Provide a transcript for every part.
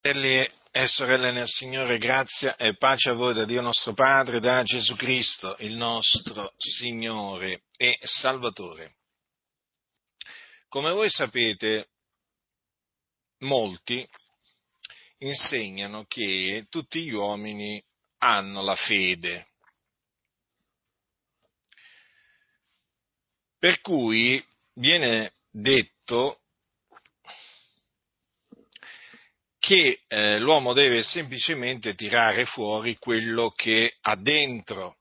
Fratelli e sorelle nel Signore, grazia e pace a voi da Dio nostro Padre, da Gesù Cristo, il nostro Signore e Salvatore. Come voi sapete, molti insegnano che tutti gli uomini hanno la fede. Per cui viene detto che eh, l'uomo deve semplicemente tirare fuori quello che ha dentro.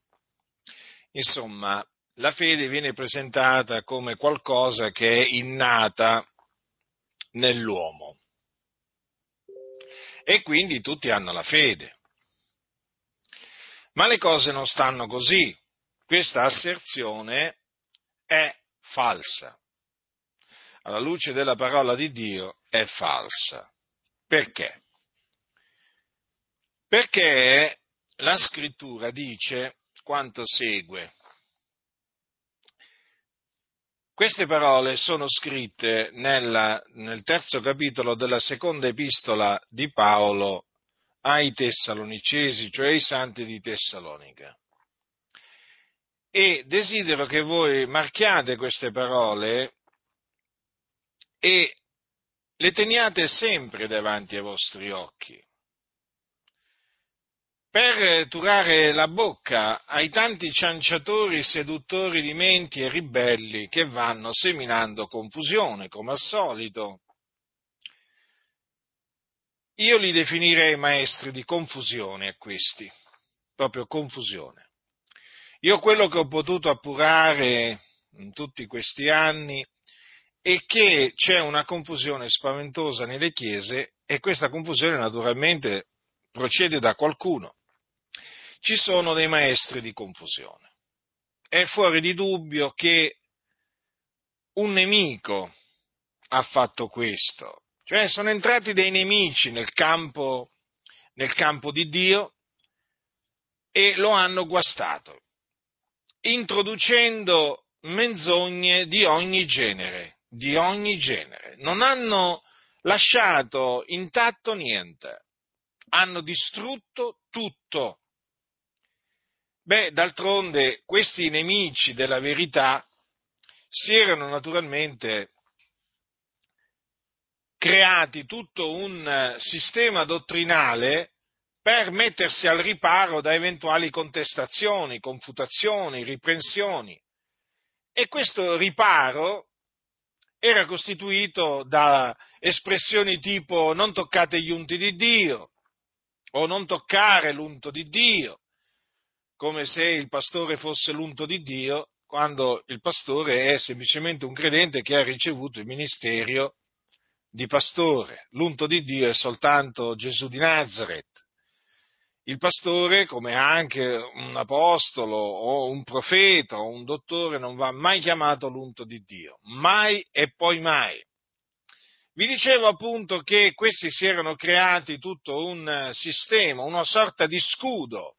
Insomma, la fede viene presentata come qualcosa che è innata nell'uomo. E quindi tutti hanno la fede. Ma le cose non stanno così. Questa asserzione è falsa. Alla luce della parola di Dio è falsa. Perché? Perché la scrittura dice quanto segue. Queste parole sono scritte nella, nel terzo capitolo della seconda epistola di Paolo ai Tessalonicesi, cioè ai santi di Tessalonica. E desidero che voi marchiate queste parole e le teniate sempre davanti ai vostri occhi, per turare la bocca ai tanti cianciatori, seduttori di menti e ribelli che vanno seminando confusione, come al solito. Io li definirei maestri di confusione a questi, proprio confusione. Io quello che ho potuto appurare in tutti questi anni e che c'è una confusione spaventosa nelle chiese e questa confusione naturalmente procede da qualcuno. Ci sono dei maestri di confusione. È fuori di dubbio che un nemico ha fatto questo, cioè sono entrati dei nemici nel campo, nel campo di Dio e lo hanno guastato, introducendo menzogne di ogni genere di ogni genere, non hanno lasciato intatto niente, hanno distrutto tutto. Beh, d'altronde questi nemici della verità si erano naturalmente creati tutto un sistema dottrinale per mettersi al riparo da eventuali contestazioni, confutazioni, riprensioni. E questo riparo era costituito da espressioni tipo non toccate gli unti di Dio o non toccare l'unto di Dio, come se il pastore fosse l'unto di Dio, quando il pastore è semplicemente un credente che ha ricevuto il ministero di pastore. L'unto di Dio è soltanto Gesù di Nazareth il pastore, come anche un apostolo o un profeta o un dottore, non va mai chiamato l'unto di Dio, mai e poi mai. Vi dicevo appunto che questi si erano creati tutto un sistema, una sorta di scudo,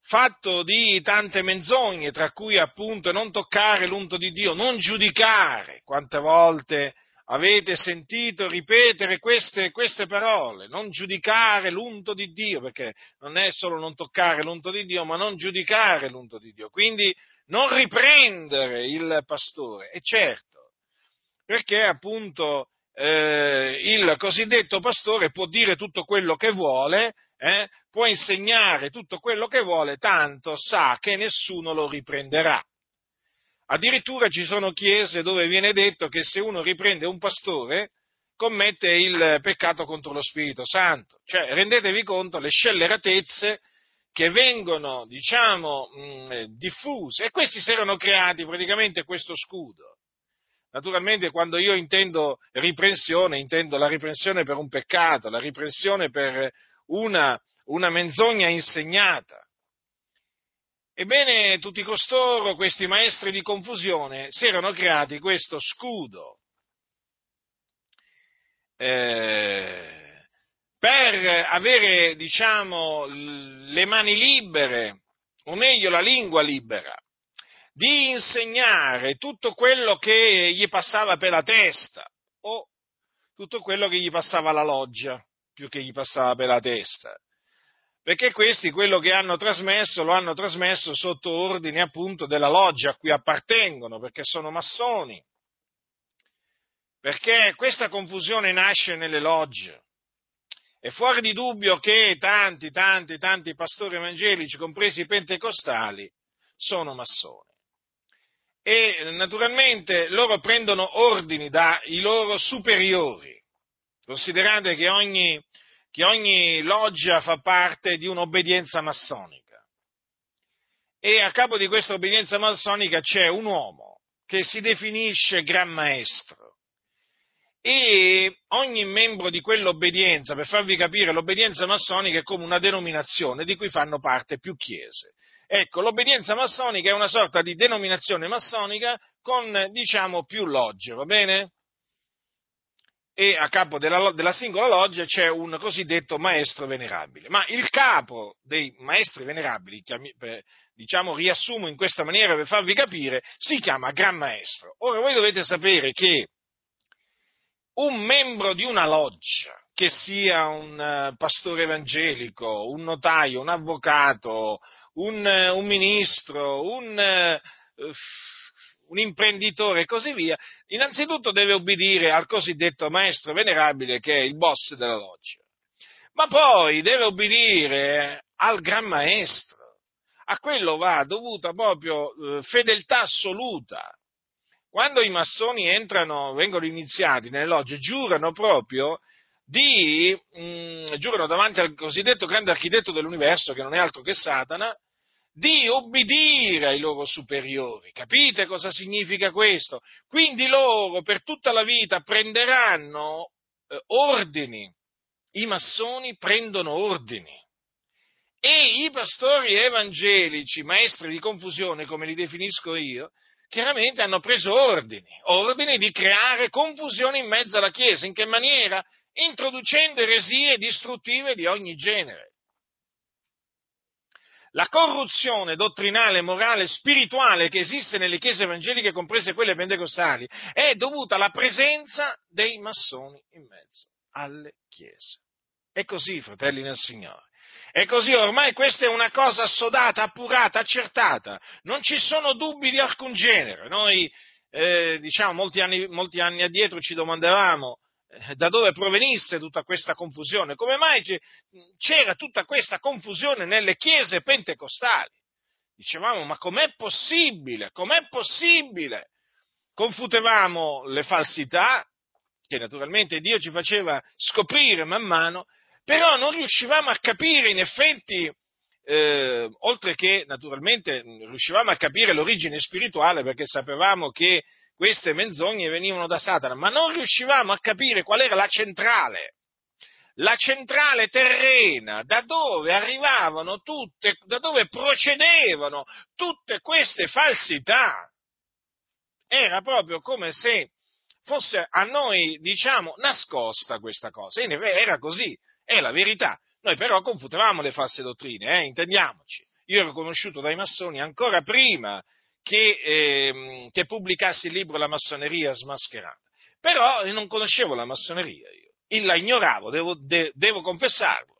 fatto di tante menzogne, tra cui appunto non toccare l'unto di Dio, non giudicare, quante volte avete sentito ripetere queste, queste, parole, non giudicare l'unto di Dio, perché non è solo non toccare l'unto di Dio, ma non giudicare l'unto di Dio, quindi non riprendere il pastore, e certo, perché appunto eh, il cosiddetto pastore può dire tutto quello che vuole, eh, può insegnare tutto quello che vuole, tanto sa che nessuno lo riprenderà. Addirittura ci sono chiese dove viene detto che se uno riprende un pastore commette il peccato contro lo Spirito Santo. Cioè, rendetevi conto le scelleratezze che vengono, diciamo, mh, diffuse e questi si erano creati praticamente questo scudo. Naturalmente quando io intendo riprensione, intendo la riprensione per un peccato, la riprensione per una, una menzogna insegnata. Ebbene, tutti costoro, questi maestri di confusione, si erano creati questo scudo eh, per avere, diciamo, le mani libere, o meglio la lingua libera, di insegnare tutto quello che gli passava per la testa, o tutto quello che gli passava alla loggia, più che gli passava per la testa. Perché questi quello che hanno trasmesso lo hanno trasmesso sotto ordine appunto della loggia a cui appartengono, perché sono massoni. Perché questa confusione nasce nelle logge. È fuori di dubbio che tanti, tanti, tanti pastori evangelici, compresi i pentecostali, sono massoni. E naturalmente loro prendono ordini dai loro superiori. Considerate che ogni, che ogni loggia fa parte di un'obbedienza massonica. E a capo di questa obbedienza massonica c'è un uomo che si definisce gran maestro e ogni membro di quell'obbedienza, per farvi capire, l'obbedienza massonica è come una denominazione di cui fanno parte più chiese. Ecco, l'obbedienza massonica è una sorta di denominazione massonica con, diciamo, più logge, va bene? E a capo della, della singola loggia c'è un cosiddetto maestro venerabile. Ma il capo dei maestri venerabili, diciamo, riassumo in questa maniera per farvi capire, si chiama Gran Maestro. Ora voi dovete sapere che un membro di una loggia, che sia un eh, pastore evangelico, un notaio, un avvocato, un, eh, un ministro, un, eh, un imprenditore e così via, innanzitutto deve obbedire al cosiddetto maestro venerabile che è il boss della loggia, ma poi deve obbedire al gran maestro. A quello va dovuta proprio fedeltà assoluta, quando i massoni entrano, vengono iniziati nelle logge, giurano proprio di, mh, mm, giurano davanti al cosiddetto grande architetto dell'universo, che non è altro che Satana, di obbedire ai loro superiori. Capite cosa significa questo? Quindi loro per tutta la vita prenderanno eh, ordini. I massoni prendono ordini. E i pastori evangelici, maestri di confusione, come li definisco io, chiaramente hanno preso ordini, ordini di creare confusione in mezzo alla Chiesa. In che maniera? Introducendo eresie distruttive di ogni genere. La corruzione dottrinale, morale, spirituale che esiste nelle chiese evangeliche, comprese quelle pentecostali, è dovuta alla presenza dei massoni in mezzo alle chiese. È così, fratelli nel Signore. E così ormai questa è una cosa assodata, appurata, accertata, non ci sono dubbi di alcun genere. Noi, eh, diciamo, molti anni, molti anni, addietro ci domandavamo da dove provenisse tutta questa confusione, come mai c'era tutta questa confusione nelle chiese pentecostali. Dicevamo, ma com'è possibile? Com'è possibile? Confutevamo le falsità, che naturalmente Dio ci faceva scoprire man mano, però non riuscivamo a capire in effetti, eh, oltre che naturalmente riuscivamo a capire l'origine spirituale perché sapevamo che queste menzogne venivano da Satana, ma non riuscivamo a capire qual era la centrale, la centrale terrena, da dove arrivavano tutte, da dove procedevano tutte queste falsità. Era proprio come se fosse a noi, diciamo, nascosta questa cosa. Era così. È la verità. Noi però confutavamo le false dottrine, eh, intendiamoci. Io ero conosciuto dai massoni ancora prima che, eh, che pubblicassi il libro La massoneria smascherata. Però non conoscevo la massoneria io, la ignoravo, devo, de, devo confessarlo.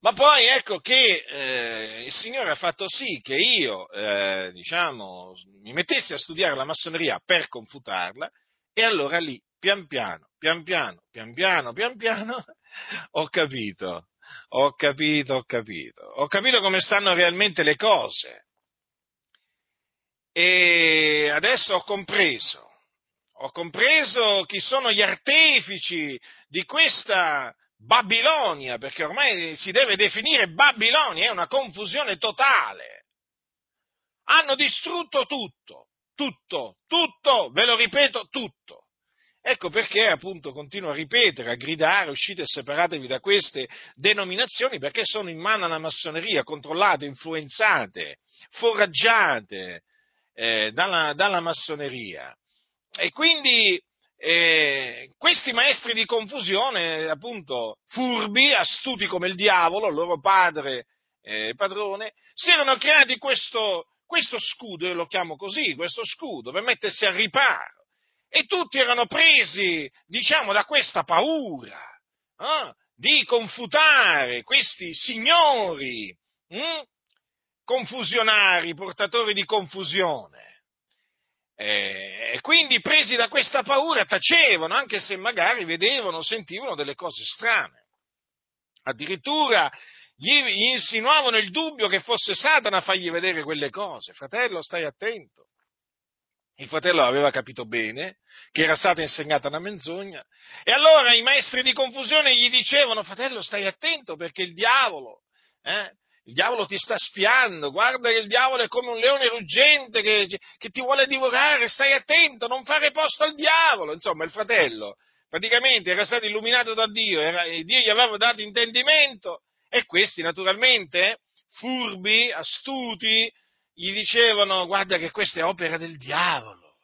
Ma poi ecco che eh, il Signore ha fatto sì che io, eh, diciamo, mi mettessi a studiare la massoneria per confutarla e allora lì pian piano, pian piano, pian piano, pian piano, ho capito, ho capito, ho capito, ho capito come stanno realmente le cose. E adesso ho compreso, ho compreso chi sono gli artefici di questa Babilonia, perché ormai si deve definire Babilonia, è una confusione totale. Hanno distrutto tutto, tutto, tutto, ve lo ripeto, tutto. Ecco perché appunto continuo a ripetere, a gridare, uscite e separatevi da queste denominazioni perché sono in mano alla massoneria, controllate, influenzate, foraggiate eh, dalla, dalla, massoneria. E quindi eh, questi maestri di confusione, appunto, furbi, astuti come il diavolo, il loro padre eh, padrone, si erano creati questo, questo scudo, io lo chiamo così, questo scudo, per mettersi al riparo E tutti erano presi, diciamo, da questa paura eh, di confutare questi signori hm, confusionari, portatori di confusione. E quindi presi da questa paura tacevano, anche se magari vedevano, sentivano delle cose strane. Addirittura gli insinuavano il dubbio che fosse Satana a fargli vedere quelle cose. Fratello, stai attento. Il fratello aveva capito bene che era stata insegnata una menzogna e allora i maestri di confusione gli dicevano, fratello, stai attento perché il diavolo, eh, il diavolo ti sta spiando, guarda che il diavolo è come un leone ruggente che, che ti vuole divorare, stai attento, non fare posto al diavolo. Insomma, il fratello praticamente era stato illuminato da Dio, era, Dio gli aveva dato intendimento e questi naturalmente, furbi, astuti, gli dicevano guarda che questa è opera del diavolo.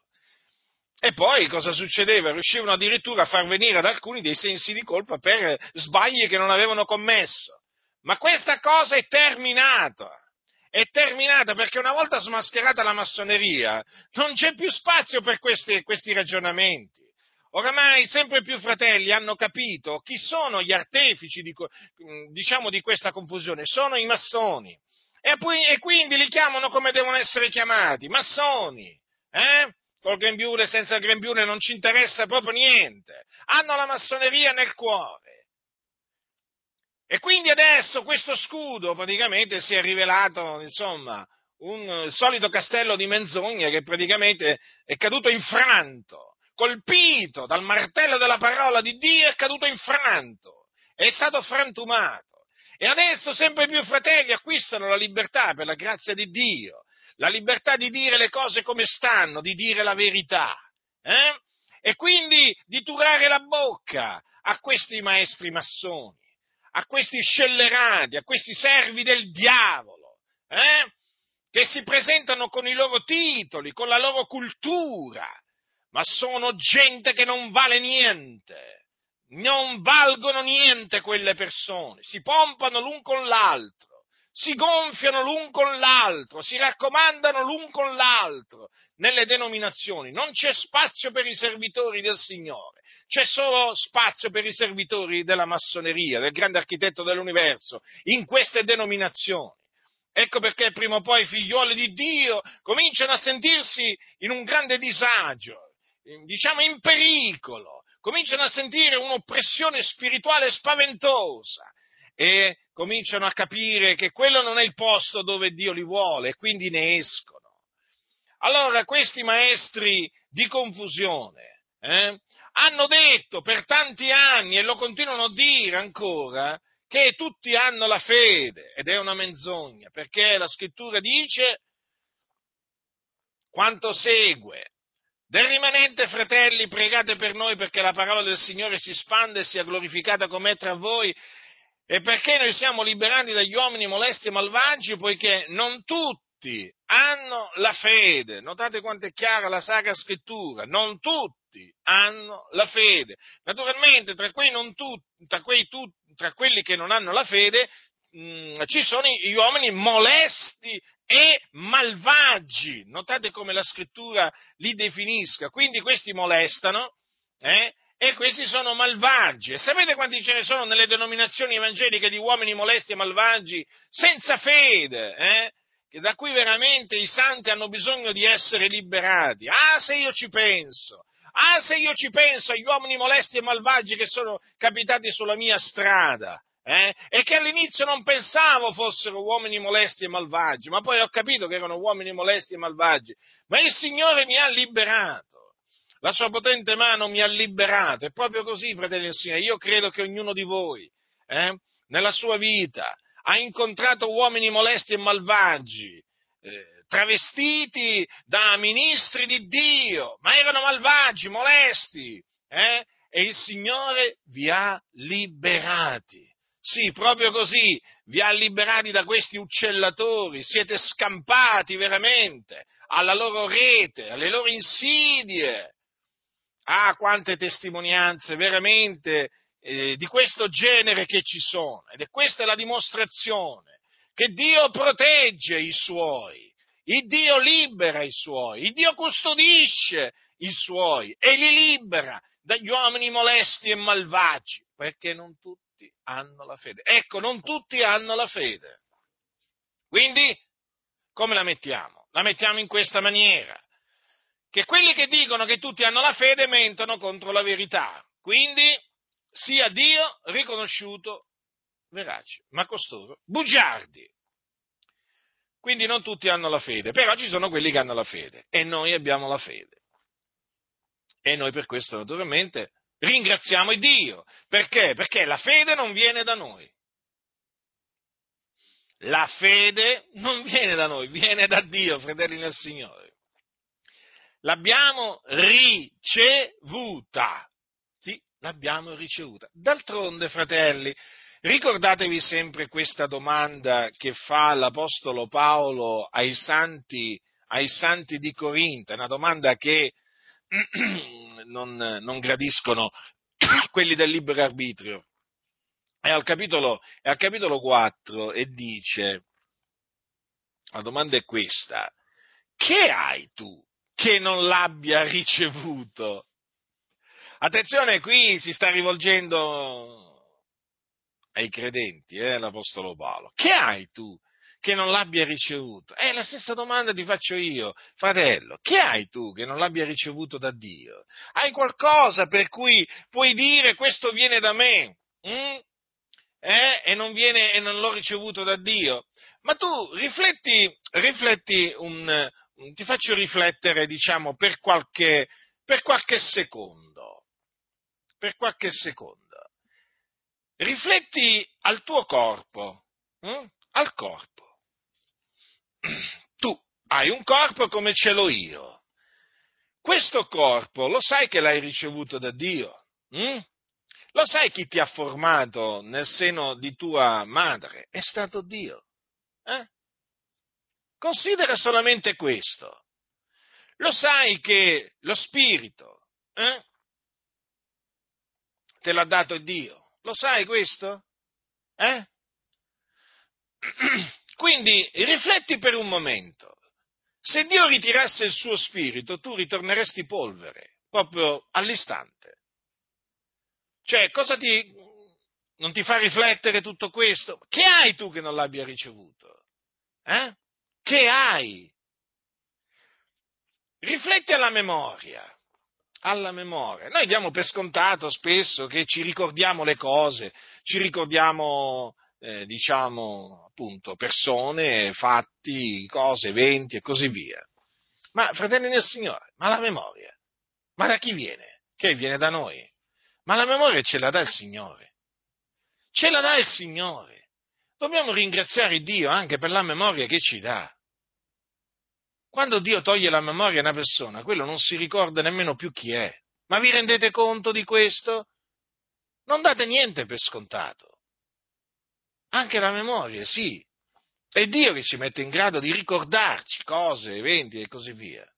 E poi cosa succedeva? Riuscivano addirittura a far venire ad alcuni dei sensi di colpa per sbagli che non avevano commesso. Ma questa cosa è terminata. È terminata perché una volta smascherata la massoneria non c'è più spazio per questi, questi ragionamenti. Oramai sempre più fratelli hanno capito chi sono gli artefici di, diciamo, di questa confusione, sono i massoni. E, e, quindi li chiamano come devono essere chiamati, massoni. Eh? Col grembiule, senza grembiule non ci interessa proprio niente. Hanno la massoneria nel cuore. E quindi adesso questo scudo praticamente si è rivelato, insomma, un solito castello di menzogne che praticamente è caduto infranto colpito dal martello della parola di Dio, è caduto infranto, è stato frantumato. E adesso sempre più fratelli acquistano la libertà per la grazia di Dio, la libertà di dire le cose come stanno, di dire la verità. Eh? E quindi di turare la bocca a questi maestri massoni, a questi scellerati, a questi servi del diavolo, eh? che si presentano con i loro titoli, con la loro cultura, ma sono gente che non vale niente. Non valgono niente quelle persone, si pompano l'un con l'altro, si gonfiano l'un con l'altro, si raccomandano l'un con l'altro nelle denominazioni. Non c'è spazio per i servitori del Signore, c'è solo spazio per i servitori della massoneria, del grande architetto dell'universo, in queste denominazioni. Ecco perché prima o poi i figlioli di Dio cominciano a sentirsi in un grande disagio, diciamo, in pericolo, cominciano a sentire un'oppressione spirituale spaventosa e cominciano a capire che quello non è il posto dove Dio li vuole e quindi ne escono. Allora questi maestri di confusione eh, hanno detto per tanti anni e lo continuano a dire ancora che tutti hanno la fede ed è una menzogna perché la scrittura dice quanto segue del rimanente, fratelli, pregate per noi perché la parola del Signore si spande e sia glorificata com'è tra voi e perché noi siamo liberati dagli uomini molesti e malvagi, poiché non tutti hanno la fede. Notate quanto è chiara la Sacra Scrittura, non tutti hanno la fede. Naturalmente, tra, tu, tra, tu, tra quelli che non hanno la fede, mh, mm, ci sono gli uomini molesti e malvagi. Notate come la scrittura li definisca. Quindi questi molestano eh, e questi sono malvagi. E sapete quanti ce ne sono nelle denominazioni evangeliche di uomini molesti e malvagi senza fede? Eh? da cui veramente i santi hanno bisogno di essere liberati. Ah, se io ci penso, ah, se io ci penso agli uomini molesti e malvagi che sono capitati sulla mia strada, eh? e che all'inizio non pensavo fossero uomini molesti e malvagi, ma poi ho capito che erano uomini molesti e malvagi, ma il Signore mi ha liberato. La sua potente mano mi ha liberato. È proprio così, fratelli e signori. Io credo che ognuno di voi, eh, nella sua vita, ha incontrato uomini molesti e malvagi, eh, travestiti da ministri di Dio, ma erano malvagi, molesti, eh, e il Signore vi ha liberati. Sì, proprio così, vi ha liberati da questi uccellatori, siete scampati veramente alla loro rete, alle loro insidie. Ah, quante testimonianze veramente eh, di questo genere che ci sono. Ed è questa la dimostrazione che Dio protegge i suoi, Il Dio libera i suoi, il Dio custodisce i suoi e li libera dagli uomini molesti e malvagi, perché non tutti hanno la fede. Ecco, non tutti hanno la fede. Quindi, come la mettiamo? La mettiamo in questa maniera, che quelli che dicono che tutti hanno la fede mentono contro la verità. Quindi, sia Dio riconosciuto verace, ma costoro bugiardi. Quindi non tutti hanno la fede, però ci sono quelli che hanno la fede e noi abbiamo la fede. E noi per questo naturalmente ringraziamo Dio. Perché? Perché la fede non viene da noi. La fede non viene da noi, viene da Dio, fratelli nel Signore. L'abbiamo ricevuta. Sì, l'abbiamo ricevuta. D'altronde, fratelli, Ricordatevi sempre questa domanda che fa l'Apostolo Paolo ai santi, ai santi di Corinto, una domanda che non, non gradiscono quelli del libero arbitrio. È al, capitolo, è al capitolo 4 e dice, la domanda è questa, che hai tu che non l'abbia ricevuto? Attenzione, qui si sta rivolgendo ai credenti, eh, l'Apostolo Paolo. Che hai tu che non l'abbia ricevuto? È la stessa domanda ti faccio io, fratello. Che hai tu che non l'abbia ricevuto da Dio? Hai qualcosa per cui puoi dire questo viene da me? Mm? Eh? E, non viene, e non l'ho ricevuto da Dio? Ma tu rifletti, rifletti un, ti faccio riflettere, diciamo, per qualche, per qualche secondo. Per qualche secondo rifletti al tuo corpo, hm? al corpo. Tu hai un corpo come ce l'ho io. Questo corpo lo sai che l'hai ricevuto da Dio? Hm? Lo sai chi ti ha formato nel seno di tua madre? È stato Dio. Eh? Considera solamente questo. Lo sai che lo spirito eh? te l'ha dato Dio. Lo sai questo? Eh? Quindi rifletti per un momento. Se Dio ritirasse il suo spirito, tu ritorneresti polvere, proprio all'istante. Cioè, cosa ti... non ti fa riflettere tutto questo? Che hai tu che non l'abbia ricevuto? Eh? Che hai? Rifletti alla memoria alla memoria. Noi diamo per scontato spesso che ci ricordiamo le cose, ci ricordiamo, eh, diciamo, appunto, persone, fatti, cose, eventi e così via. Ma, fratelli del Signore, ma la memoria? Ma da chi viene? Che viene da noi? Ma la memoria ce la dà il Signore. Ce la dà il Signore. Dobbiamo ringraziare Dio anche per la memoria che ci dà. Quando Dio toglie la memoria a una persona, quello non si ricorda nemmeno più chi è. Ma vi rendete conto di questo? Non date niente per scontato. Anche la memoria, sì. È Dio che ci mette in grado di ricordarci cose, eventi e così via.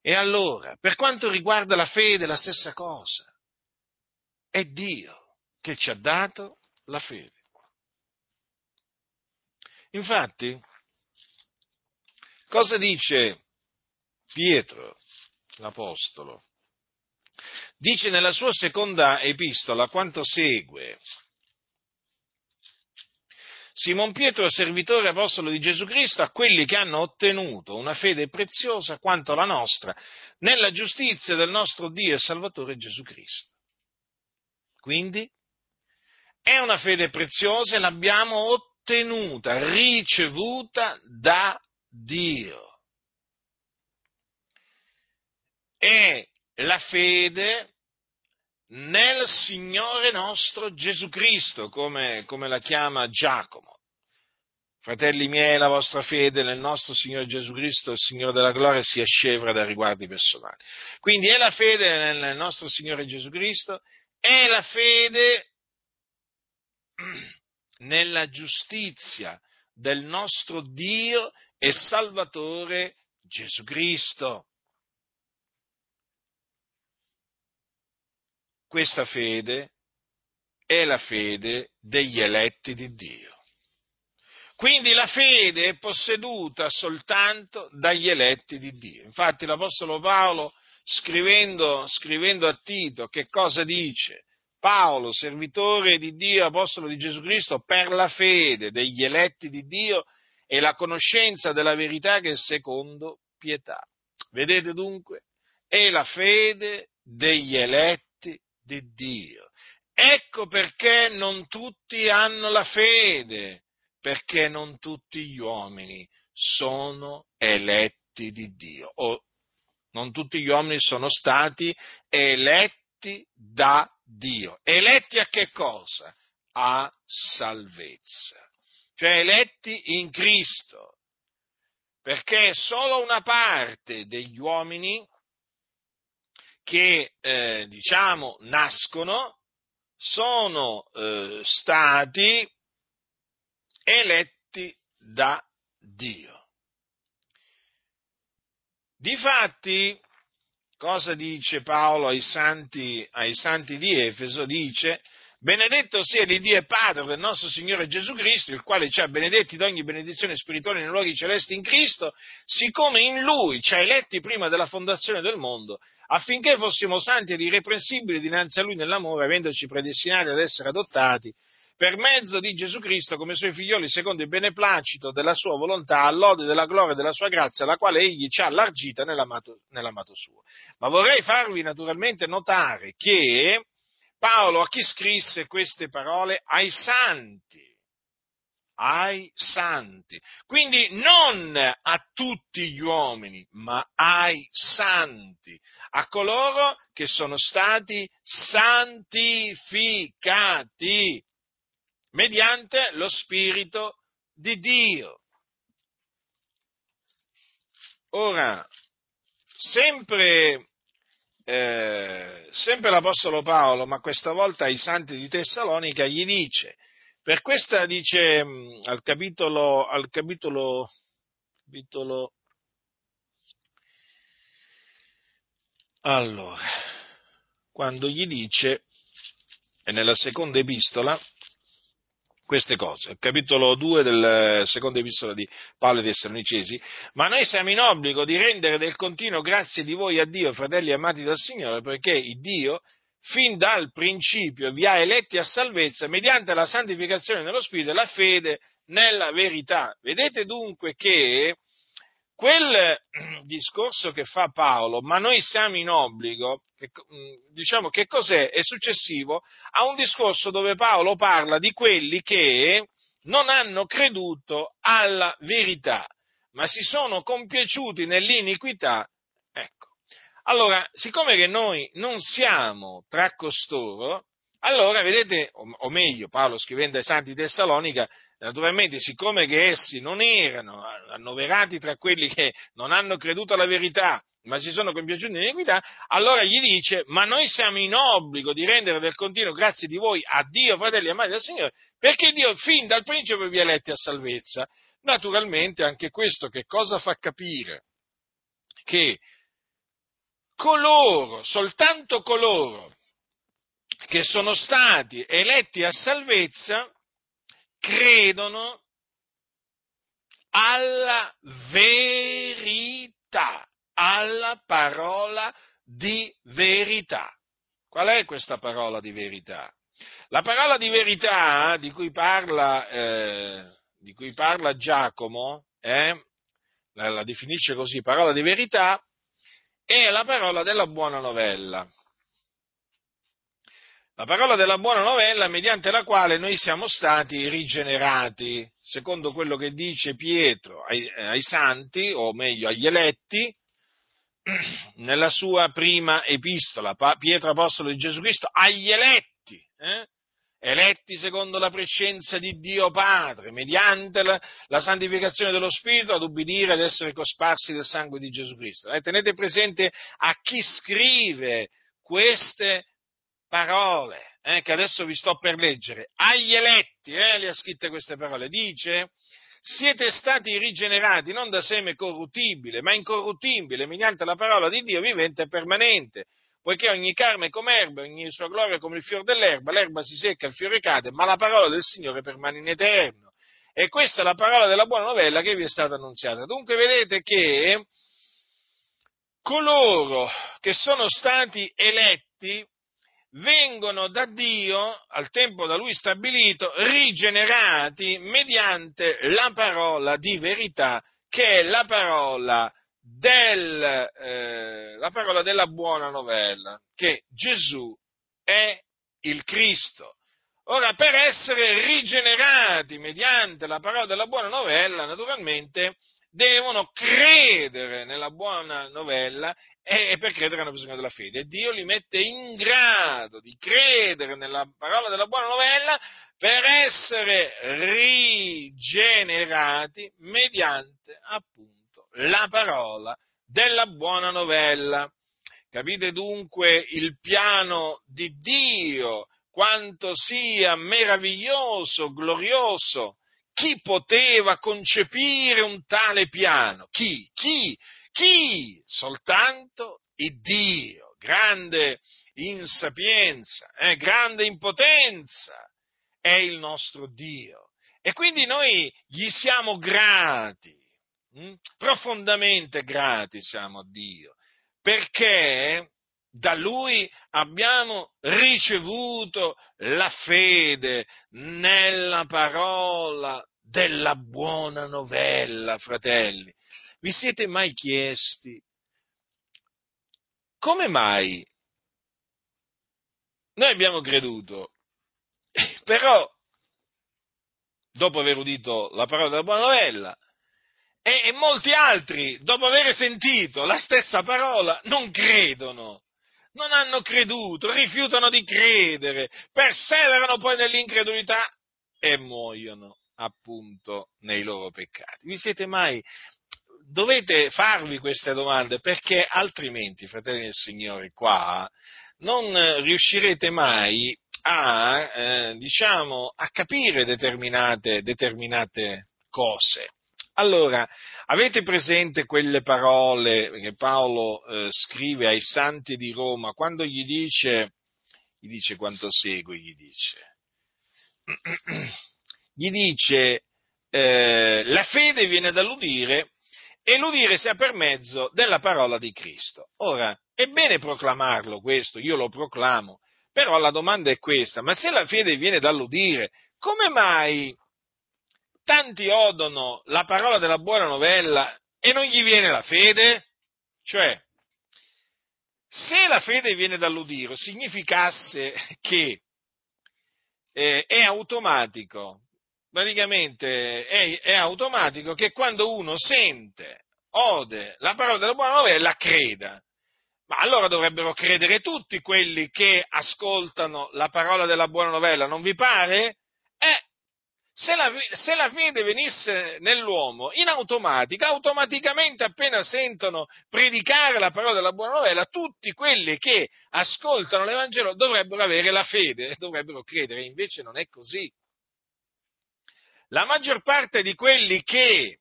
E allora, per quanto riguarda la fede, la stessa cosa. È Dio che ci ha dato la fede. Infatti, Cosa dice Pietro, l'Apostolo? Dice nella sua seconda epistola quanto segue. Simon Pietro, servitore apostolo di Gesù Cristo, a quelli che hanno ottenuto una fede preziosa quanto la nostra, nella giustizia del nostro Dio e Salvatore Gesù Cristo. Quindi è una fede preziosa e l'abbiamo ottenuta, ricevuta da Dio. È la fede nel Signore nostro Gesù Cristo, come, come la chiama Giacomo. Fratelli miei, la vostra fede nel nostro Signore Gesù Cristo, il Signore della gloria, sia scevra da riguardi personali. Quindi è la fede nel nostro Signore Gesù Cristo, è la fede nella giustizia del nostro Dio e Salvatore Gesù Cristo. Questa fede è la fede degli eletti di Dio. Quindi la fede è posseduta soltanto dagli eletti di Dio. Infatti l'Apostolo Paolo, scrivendo, scrivendo a Tito, che cosa dice? Paolo, servitore di Dio, apostolo di Gesù Cristo, per la fede degli eletti di Dio e la conoscenza della verità che è secondo pietà. Vedete dunque? È la fede degli eletti di Dio. Ecco perché non tutti hanno la fede, perché non tutti gli uomini sono eletti di Dio, o non tutti gli uomini sono stati eletti da Dio. Eletti a che cosa? A salvezza. Cioè eletti in Cristo. Perché solo una parte degli uomini che, eh, diciamo, nascono sono eh, stati eletti da Dio. Difatti, cosa dice Paolo ai santi, ai santi di Efeso? Dice, benedetto sia di Dio e Padre del nostro Signore Gesù Cristo, il quale ci ha benedetti d'ogni benedizione spirituale nei luoghi celesti in Cristo, siccome in Lui ci ha eletti prima della fondazione del mondo, affinché fossimo santi ed irreprensibili dinanzi a Lui nell'amore, avendoci predestinati ad essere adottati per mezzo di Gesù Cristo come suoi figlioli secondo il beneplacito della sua volontà, all'ode della gloria della sua grazia, la quale egli ci ha allargita nell'amato, nell'amato suo. Ma vorrei farvi naturalmente notare che Paolo a chi scrisse queste parole? Ai santi. Ai santi. Quindi non a tutti gli uomini, ma ai santi, a coloro che sono stati santificati mediante lo Spirito di Dio. Ora, sempre, eh, sempre l'Apostolo Paolo, ma questa volta ai santi di Tessalonica, gli dice, per questa dice mm, al capitolo, al capitolo, capitolo allora, quando gli dice, e nella seconda epistola, queste cose, capitolo 2 del secondo epistola di Paolo ai Tessalonicesi, ma noi siamo in obbligo di rendere del continuo grazie di voi a Dio, fratelli amati dal Signore, perché Dio, fin dal principio, vi ha eletti a salvezza mediante la santificazione nello Spirito e la fede nella verità. Vedete dunque che quel discorso che fa Paolo, ma noi siamo in obbligo, mm, diciamo che cos'è? È successivo a un discorso dove Paolo parla di quelli che non hanno creduto alla verità, ma si sono compiaciuti nell'iniquità. Ecco. Allora, siccome che noi non siamo tra costoro, allora vedete, o meglio, Paolo scrivendo ai Santi di Tessalonica Naturalmente, siccome che essi non erano annoverati tra quelli che non hanno creduto alla verità, ma si sono compiaciuti nell'iniquità, allora gli dice, ma noi siamo in obbligo di rendere del continuo grazie di voi a Dio, fratelli amati del Signore, perché Dio fin dal principio vi ha eletti a salvezza. Naturalmente anche questo che cosa fa capire? Che coloro, soltanto coloro che sono stati eletti a salvezza, credono alla verità, alla parola di verità. Qual è questa parola di verità? La parola di verità di cui parla, eh, di cui parla Giacomo, eh, la, la definisce così, parola di verità, è la parola della buona novella la parola della buona novella mediante la quale noi siamo stati rigenerati, secondo quello che dice Pietro ai, ai santi, o meglio agli eletti, nella sua prima epistola, Pietro Apostolo di Gesù Cristo, agli eletti, eh? eletti secondo la prescenza di Dio Padre, mediante la, la, santificazione dello Spirito, ad ubbidire ed essere cosparsi del sangue di Gesù Cristo. Eh, tenete presente a chi scrive queste parole eh, che adesso vi sto per leggere, agli eletti, eh, le ha scritte queste parole, dice, siete stati rigenerati non da seme corruttibile, ma incorruttibile, mediante la parola di Dio vivente e permanente, poiché ogni carne è come erba, ogni sua gloria è come il fiore dell'erba, l'erba si secca, il fiore cade, ma la parola del Signore permane in eterno. E questa è la parola della buona novella che vi è stata annunziata. Dunque vedete che coloro che sono stati eletti vengono da Dio, al tempo da Lui stabilito, rigenerati mediante la parola di verità, che è la parola, del, eh, la parola della buona novella, che Gesù è il Cristo. Ora, per essere rigenerati mediante la parola della buona novella, naturalmente devono credere nella buona novella e, per credere hanno bisogno della fede. Dio li mette in grado di credere nella parola della buona novella per essere rigenerati mediante appunto la parola della buona novella. Capite dunque il piano di Dio, quanto sia meraviglioso, glorioso. Chi poteva concepire un tale piano? Chi? Chi? Chi? Soltanto il Dio, grande in sapienza, eh, grande in potenza, è il nostro Dio. E quindi noi gli siamo grati, hm? profondamente grati siamo a Dio, perché da lui abbiamo ricevuto la fede nella parola della buona novella, fratelli. Vi siete mai chiesti come mai noi abbiamo creduto, però dopo aver udito la parola della buona novella, e, e molti altri, dopo aver sentito la stessa parola, non credono non hanno creduto, rifiutano di credere, perseverano poi nell'incredulità e muoiono appunto nei loro peccati. Vi siete mai dovete farvi queste domande perché altrimenti, fratelli del Signore, qua non riuscirete mai a, eh, diciamo, a capire determinate, determinate cose. Allora, avete presente quelle parole che Paolo eh, scrive ai santi di Roma quando gli dice, gli dice quanto segue, gli dice, gli dice eh, la fede viene dall'udire e l'udire sia per mezzo della parola di Cristo. Ora, è bene proclamarlo questo, io lo proclamo, però la domanda è questa, ma se la fede viene dall'udire, come mai tanti odono la parola della buona novella e non gli viene la fede? Cioè, se la fede viene dall'udire, significasse che eh, è automatico praticamente è, è automatico che quando uno sente, ode la parola della buona novella, creda. Ma allora dovrebbero credere tutti quelli che ascoltano la parola della buona novella, non vi pare? Eh, se la, se la, fede venisse nell'uomo in automatica, automaticamente appena sentono predicare la parola della buona novella, tutti quelli che ascoltano l'Evangelo dovrebbero avere la fede, dovrebbero credere, invece non è così. La maggior parte di quelli che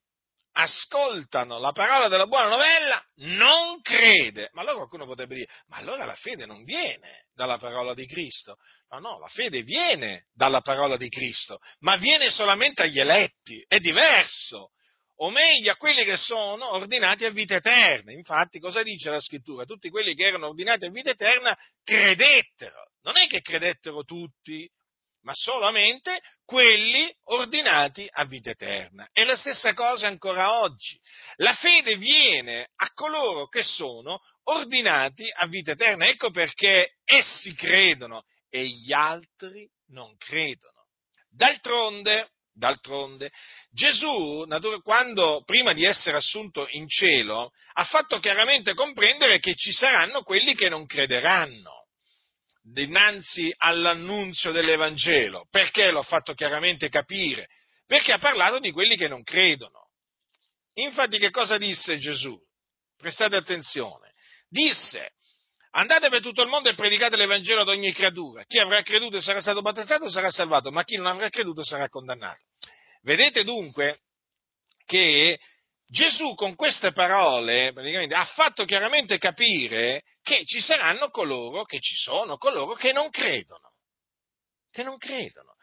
ascoltano la parola della buona novella non crede. Ma allora qualcuno potrebbe dire, ma allora la fede non viene dalla parola di Cristo. No, no, la fede viene dalla parola di Cristo, ma viene solamente agli eletti, è diverso. O meglio, a quelli che sono ordinati a vita eterna. Infatti, cosa dice la scrittura? Tutti quelli che erano ordinati a vita eterna credettero. Non è che credettero tutti, ma solamente quelli ordinati a vita eterna. E la stessa cosa ancora oggi. La fede viene a coloro che sono ordinati a vita eterna. Ecco perché essi credono e gli altri non credono. D'altronde, d'altronde Gesù, quando prima di essere assunto in cielo, ha fatto chiaramente comprendere che ci saranno quelli che non crederanno dinanzi all'annunzio dell'Evangelo. Perché l'ho fatto chiaramente capire? Perché ha parlato di quelli che non credono. Infatti che cosa disse Gesù? Prestate attenzione. Disse, andate per tutto il mondo e predicate l'Evangelo ad ogni creatura. Chi avrà creduto e sarà stato battezzato sarà salvato, ma chi non avrà creduto sarà condannato. Vedete dunque che Gesù con queste parole ha fatto chiaramente capire che ci saranno coloro, che ci sono coloro che non credono, che non credono.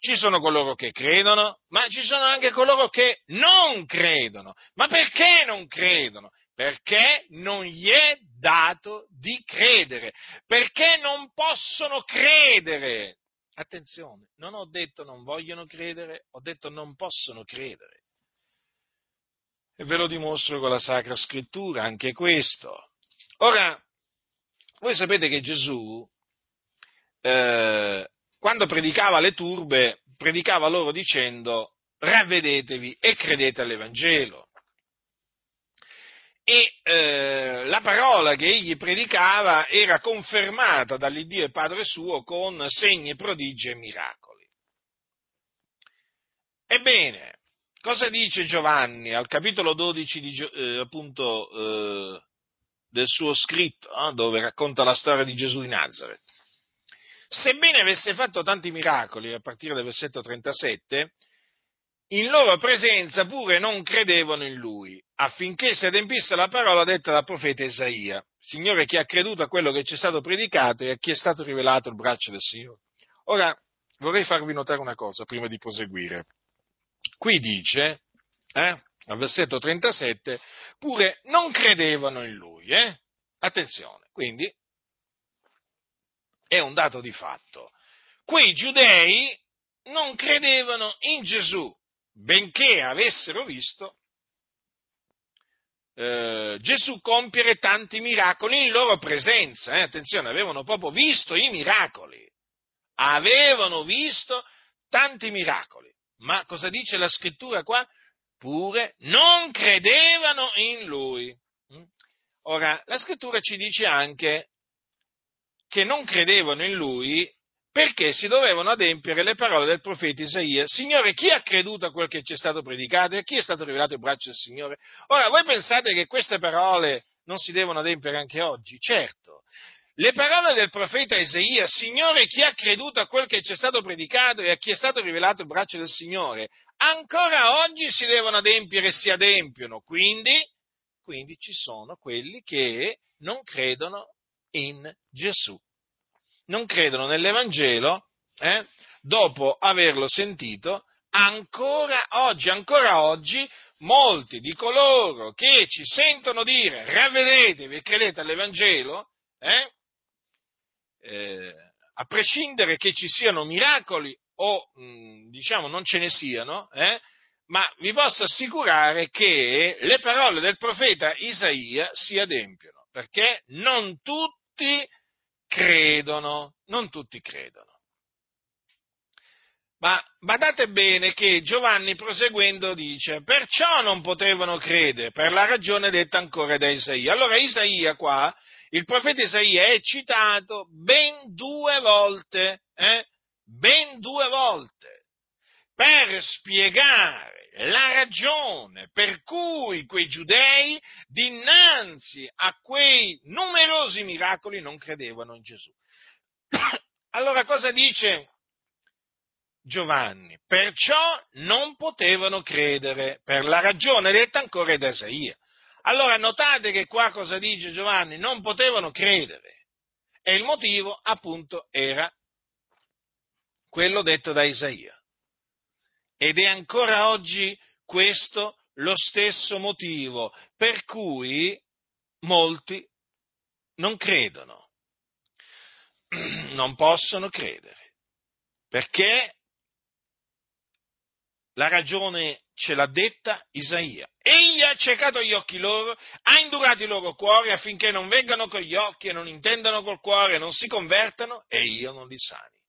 ci sono coloro che credono, ma ci sono anche coloro che non credono. Ma perché non credono? Perché non gli è dato di credere, perché non possono credere. Attenzione, non ho detto non vogliono credere, ho detto non possono credere. E ve lo dimostro con la Sacra Scrittura, anche questo. Ora, voi sapete che Gesù, eh, quando predicava le turbe, predicava loro dicendo ravvedetevi e credete all'Evangelo. E eh, la parola che egli predicava era confermata dall'Iddio e Padre suo con segni, prodigi e miracoli. Ebbene, cosa dice Giovanni al capitolo 12 di, eh, appunto, eh, del suo scritto, eh, dove racconta la storia di Gesù di Nazareth? sebbene avesse fatto tanti miracoli a partire dal versetto 37, in loro presenza pure non credevano in lui, affinché si adempisse la parola detta dal profeta Isaia. Signore, chi ha creduto a quello che ci è stato predicato e a chi è stato rivelato il braccio del Signore. Ora, vorrei farvi notare una cosa prima di proseguire. Qui dice, eh, al versetto 37, pure non credevano in lui. Eh? Attenzione, quindi è un dato di fatto. Quei giudei non credevano in Gesù, benché avessero visto eh, Gesù compiere tanti miracoli in loro presenza. Eh? Attenzione, avevano proprio visto i miracoli. Avevano visto tanti miracoli. Ma cosa dice la scrittura qua? Pure non credevano in lui. Mm? Ora, la scrittura ci dice anche che non credevano in lui perché si dovevano adempiere le parole del profeta Isaia. Signore, chi ha creduto a quel che ci è stato predicato e a chi è stato rivelato il braccio del Signore? Ora, voi pensate che queste parole non si devono adempiere anche oggi? Certo. Le parole del profeta Isaia, Signore, chi ha creduto a quel che ci è stato predicato e a chi è stato rivelato il braccio del Signore, ancora oggi si devono adempiere e si adempiono. Quindi, quindi ci sono quelli che non credono in Gesù. Non credono nell'Evangelo, eh, dopo averlo sentito, ancora oggi, ancora oggi, molti di coloro che ci sentono dire ravvedetevi e credete all'Evangelo, eh, eh, a prescindere che ci siano miracoli o mh, diciamo non ce ne siano, eh, ma vi posso assicurare che le parole del profeta Isaia si adempiono, perché non tutti tutti credono, non tutti credono. Ma badate bene che Giovanni proseguendo dice, perciò non potevano credere, per la ragione detta ancora da Isaia. Allora Isaia qua, il profeta Isaia è citato ben due volte, eh? ben due volte, per spiegare la ragione per cui quei giudei dinanzi a quei numerosi miracoli non credevano in Gesù. Allora cosa dice Giovanni? Perciò non potevano credere per la ragione detta ancora da Isaia. Allora notate che qua cosa dice Giovanni? Non potevano credere. E il motivo appunto era quello detto da Isaia. Ed è ancora oggi questo lo stesso motivo per cui molti non credono, non possono credere, perché la ragione ce l'ha detta Isaia. Egli ha ciecato gli occhi loro, ha indurato i loro cuori affinché non vengano con gli occhi e non intendano col cuore, non si convertano e io non li sani.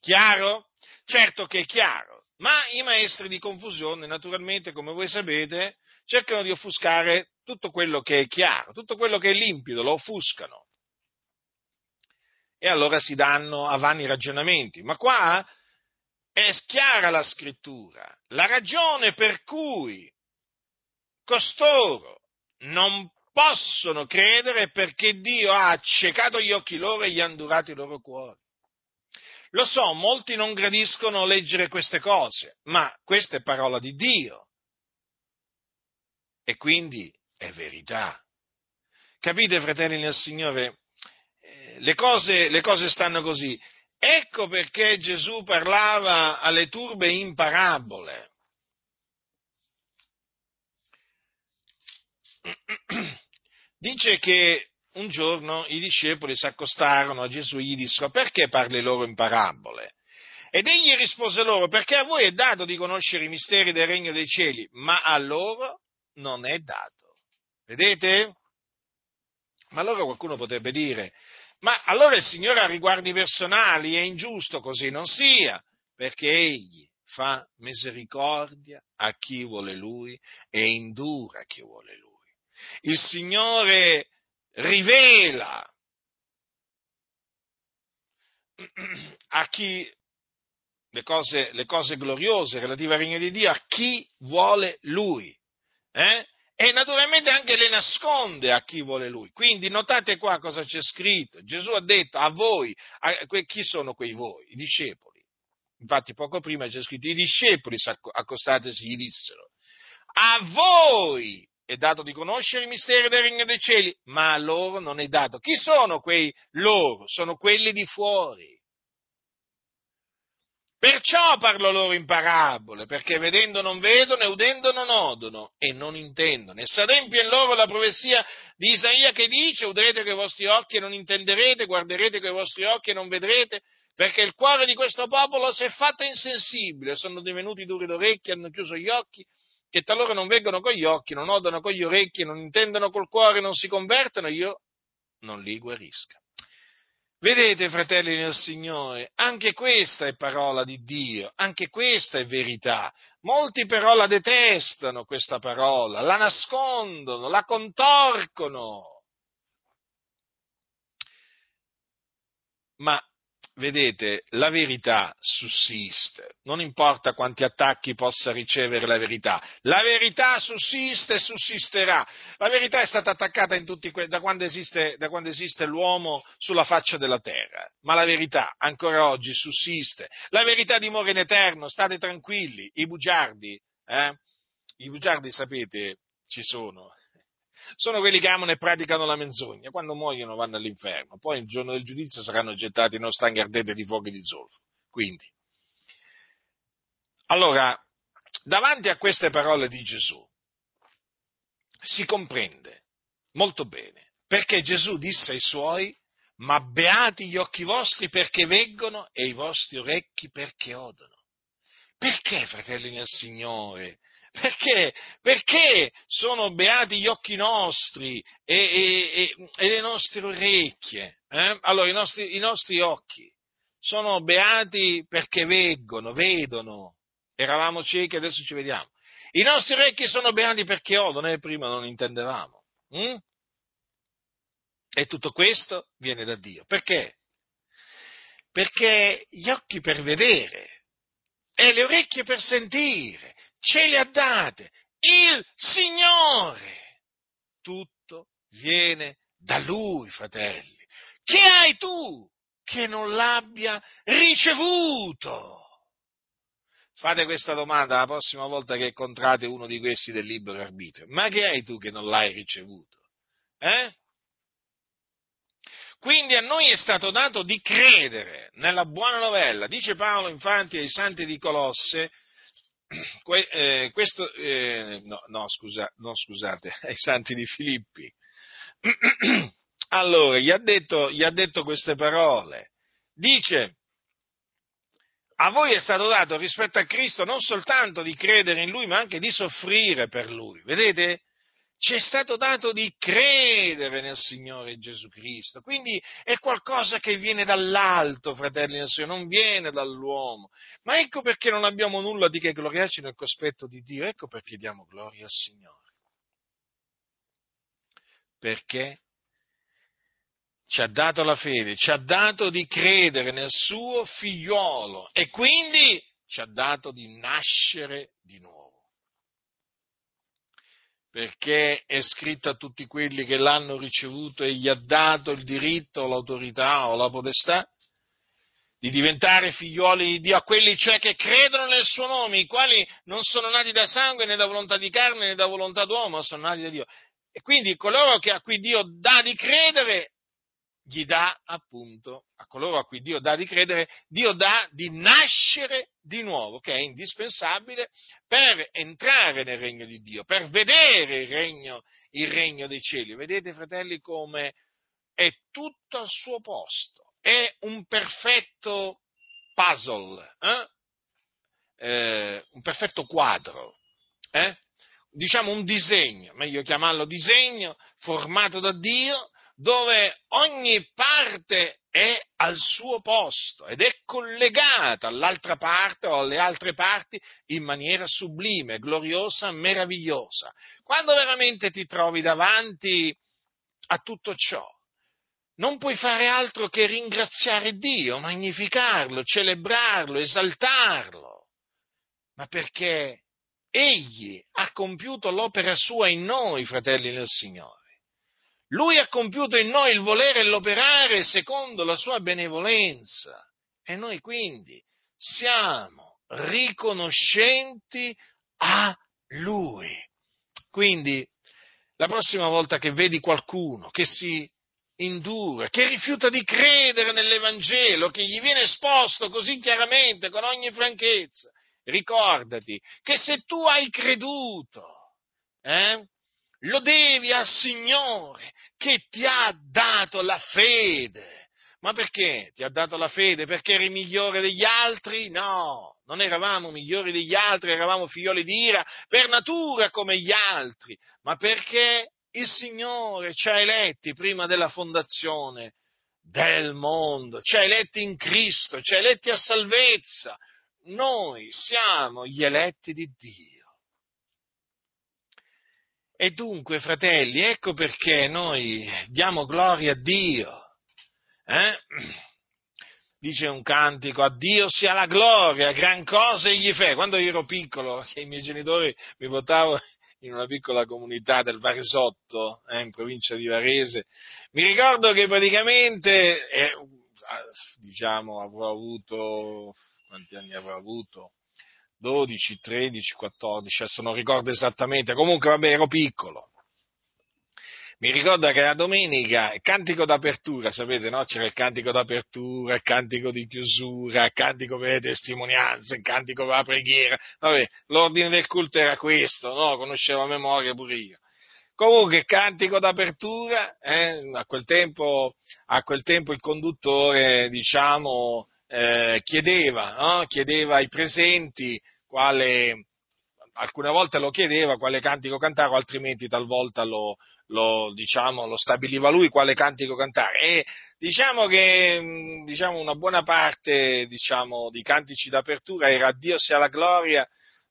Chiaro? Certo che è chiaro, ma i maestri di confusione, naturalmente, come voi sapete, cercano di offuscare tutto quello che è chiaro, tutto quello che è limpido, lo offuscano. E allora si danno a vani ragionamenti. Ma qua è chiara la scrittura. La ragione per cui costoro non possono credere perché Dio ha accecato gli occhi loro e gli ha indurato i loro cuori. Lo so, molti non gradiscono leggere queste cose, ma questa è parola di Dio. E quindi è verità. Capite, fratelli nel Signore? Eh, le cose, le cose stanno così. ecco perché Gesù parlava alle turbe in parabole. Dice che un giorno i discepoli si accostarono a Gesù e gli dissero perché parli loro in parabole? Ed egli rispose loro perché a voi è dato di conoscere i misteri del regno dei cieli, ma a loro non è dato. Vedete? Ma allora qualcuno potrebbe dire, ma allora il Signore ha riguardi personali, è ingiusto così non sia, perché Egli fa misericordia a chi vuole Lui e indura chi vuole Lui. Il Signore rivela a chi le cose, le cose gloriose relative al regno di Dio, a chi vuole Lui. Eh? E naturalmente anche le nasconde a chi vuole Lui. Quindi notate qua cosa c'è scritto. Gesù ha detto a voi, a, chi sono quei voi? I discepoli. Infatti poco prima c'è scritto i discepoli accostatesi gli dissero, a voi è dato di conoscere i misteri del regno dei cieli, ma a loro non è dato. Chi sono quei loro? Sono quelli di fuori. Perciò parlo loro in parabole, perché vedendo non vedono e udendo non odono e non intendono. E s'adempie in loro la profezia di Isaia che dice, udrete con i vostri occhi e non intenderete, guarderete con i vostri occhi e non vedrete, perché il cuore di questo popolo si è fatto insensibile, sono divenuti duri d'orecchi, hanno chiuso gli occhi che talora non vengono con gli occhi, non odono con gli orecchi, non intendono col cuore, non si convertono, io non li guarisca. Vedete, fratelli nel Signore, anche questa è parola di Dio, anche questa è verità. Molti però la detestano questa parola, la nascondono, la contorcono. Ma vedete, la verità sussiste, non importa quanti attacchi possa ricevere la verità, la verità sussiste e sussisterà. La verità è stata attaccata que- da, quando esiste, da, quando esiste, l'uomo sulla faccia della terra, ma la verità ancora oggi sussiste. La verità dimora in eterno, state tranquilli, i bugiardi, eh? i bugiardi sapete, ci sono, sono quelli che amano e praticano la menzogna. Quando muoiono vanno all'inferno, poi il giorno del giudizio saranno gettati in stanghe ardente di fuochi di zolfo. Quindi, allora, davanti a queste parole di Gesù si comprende molto bene perché Gesù disse ai suoi, ma beati gli occhi vostri perché veggono e i vostri orecchi perché odono. Perché, fratelli nel Signore, perché? Perché sono beati gli occhi nostri e, e, e le nostre orecchie? Eh? Allora, i nostri, i nostri occhi sono beati perché veggono, vedono. Eravamo ciechi, adesso ci vediamo. I nostri orecchi sono beati perché odono, e prima non intendevamo. Mm? E tutto questo viene da Dio. Perché? Perché gli occhi per vedere e le orecchie per sentire ce le ha date il Signore. Tutto viene da Lui, fratelli. Che hai tu che non l'abbia ricevuto? Fate questa domanda la prossima volta che incontrate uno di questi del libero arbitrio. Ma che hai tu che non l'hai ricevuto? Eh? Quindi a noi è stato dato di credere nella buona novella. Dice Paolo infatti ai santi di Colosse, que, eh, questo, eh, no, no, scusa, no, scusate, ai santi di Filippi. allora, gli ha, detto, gli ha detto queste parole. Dice, a voi è stato dato rispetto a Cristo non soltanto di credere in Lui, ma anche di soffrire per Lui. Vedete? Ci è stato dato di credere nel Signore Gesù Cristo. Quindi è qualcosa che viene dall'alto, fratelli del Signore, non viene dall'uomo. Ma ecco perché non abbiamo nulla di che gloriarci nel cospetto di Dio, ecco perché diamo gloria al Signore. Perché ci ha dato la fede, ci ha dato di credere nel suo figliolo e quindi ci ha dato di nascere di nuovo perché è scritto a tutti quelli che l'hanno ricevuto e gli ha dato il diritto, l'autorità o la potestà di diventare figlioli di Dio, a quelli cioè che credono nel suo nome, i quali non sono nati da sangue né da volontà di carne né da volontà d'uomo, sono nati da Dio. E quindi coloro che a cui Dio dà di credere gli dà appunto, a coloro a cui Dio dà di credere, Dio dà di nascere di nuovo, che è indispensabile per entrare nel regno di Dio, per vedere il regno, il regno dei cieli. Vedete, fratelli, come è tutto al suo posto, è un perfetto puzzle, eh? Eh, un perfetto quadro, eh? diciamo un disegno, meglio chiamarlo disegno, formato da Dio, dove ogni parte è al suo posto ed è collegata all'altra parte o alle altre parti in maniera sublime, gloriosa, meravigliosa. Quando veramente ti trovi davanti a tutto ciò, non puoi fare altro che ringraziare Dio, magnificarlo, celebrarlo, esaltarlo, ma perché Egli ha compiuto l'opera sua in noi, fratelli del Signore. Lui ha compiuto in noi il volere e l'operare secondo la sua benevolenza e noi quindi siamo riconoscenti a Lui. Quindi la prossima volta che vedi qualcuno che si indura, che rifiuta di credere nell'Evangelo, che gli viene esposto così chiaramente, con ogni franchezza, ricordati che se tu hai creduto, eh, lo devi al Signore che ti ha dato la fede. Ma perché ti ha dato la fede? Perché eri migliore degli altri? No, non eravamo migliori degli altri, eravamo figlioli di ira per natura come gli altri, ma perché il Signore ci ha eletti prima della fondazione del mondo, ci ha eletti in Cristo, ci ha eletti a salvezza. Noi siamo gli eletti di Dio. E dunque, fratelli, ecco perché noi diamo gloria a Dio. Eh? Dice un cantico, a Dio sia la gloria, gran cosa egli fa. Quando io ero piccolo, i miei genitori mi portavano in una piccola comunità del Varesotto, eh, in provincia di Varese, mi ricordo che praticamente, eh, diciamo, avrò avuto, quanti anni avrò avuto? 12, 13, 14, adesso non ricordo esattamente, comunque vabbè ero piccolo. Mi ricordo che la domenica, cantico d'apertura, sapete, no? C'era il cantico d'apertura, il cantico di chiusura, il cantico per le testimonianze, il cantico per la preghiera. Vabbè, l'ordine del culto era questo, no? Conoscevo a memoria pure io. Comunque, cantico d'apertura, eh, a, quel tempo, a quel tempo il conduttore, diciamo, eh, chiedeva, no? chiedeva ai presenti quale, alcune volte lo chiedeva quale cantico cantare, altrimenti talvolta lo, lo, diciamo, lo stabiliva lui quale cantico cantare. E diciamo che diciamo, una buona parte diciamo, di cantici d'apertura era Dio sia la gloria,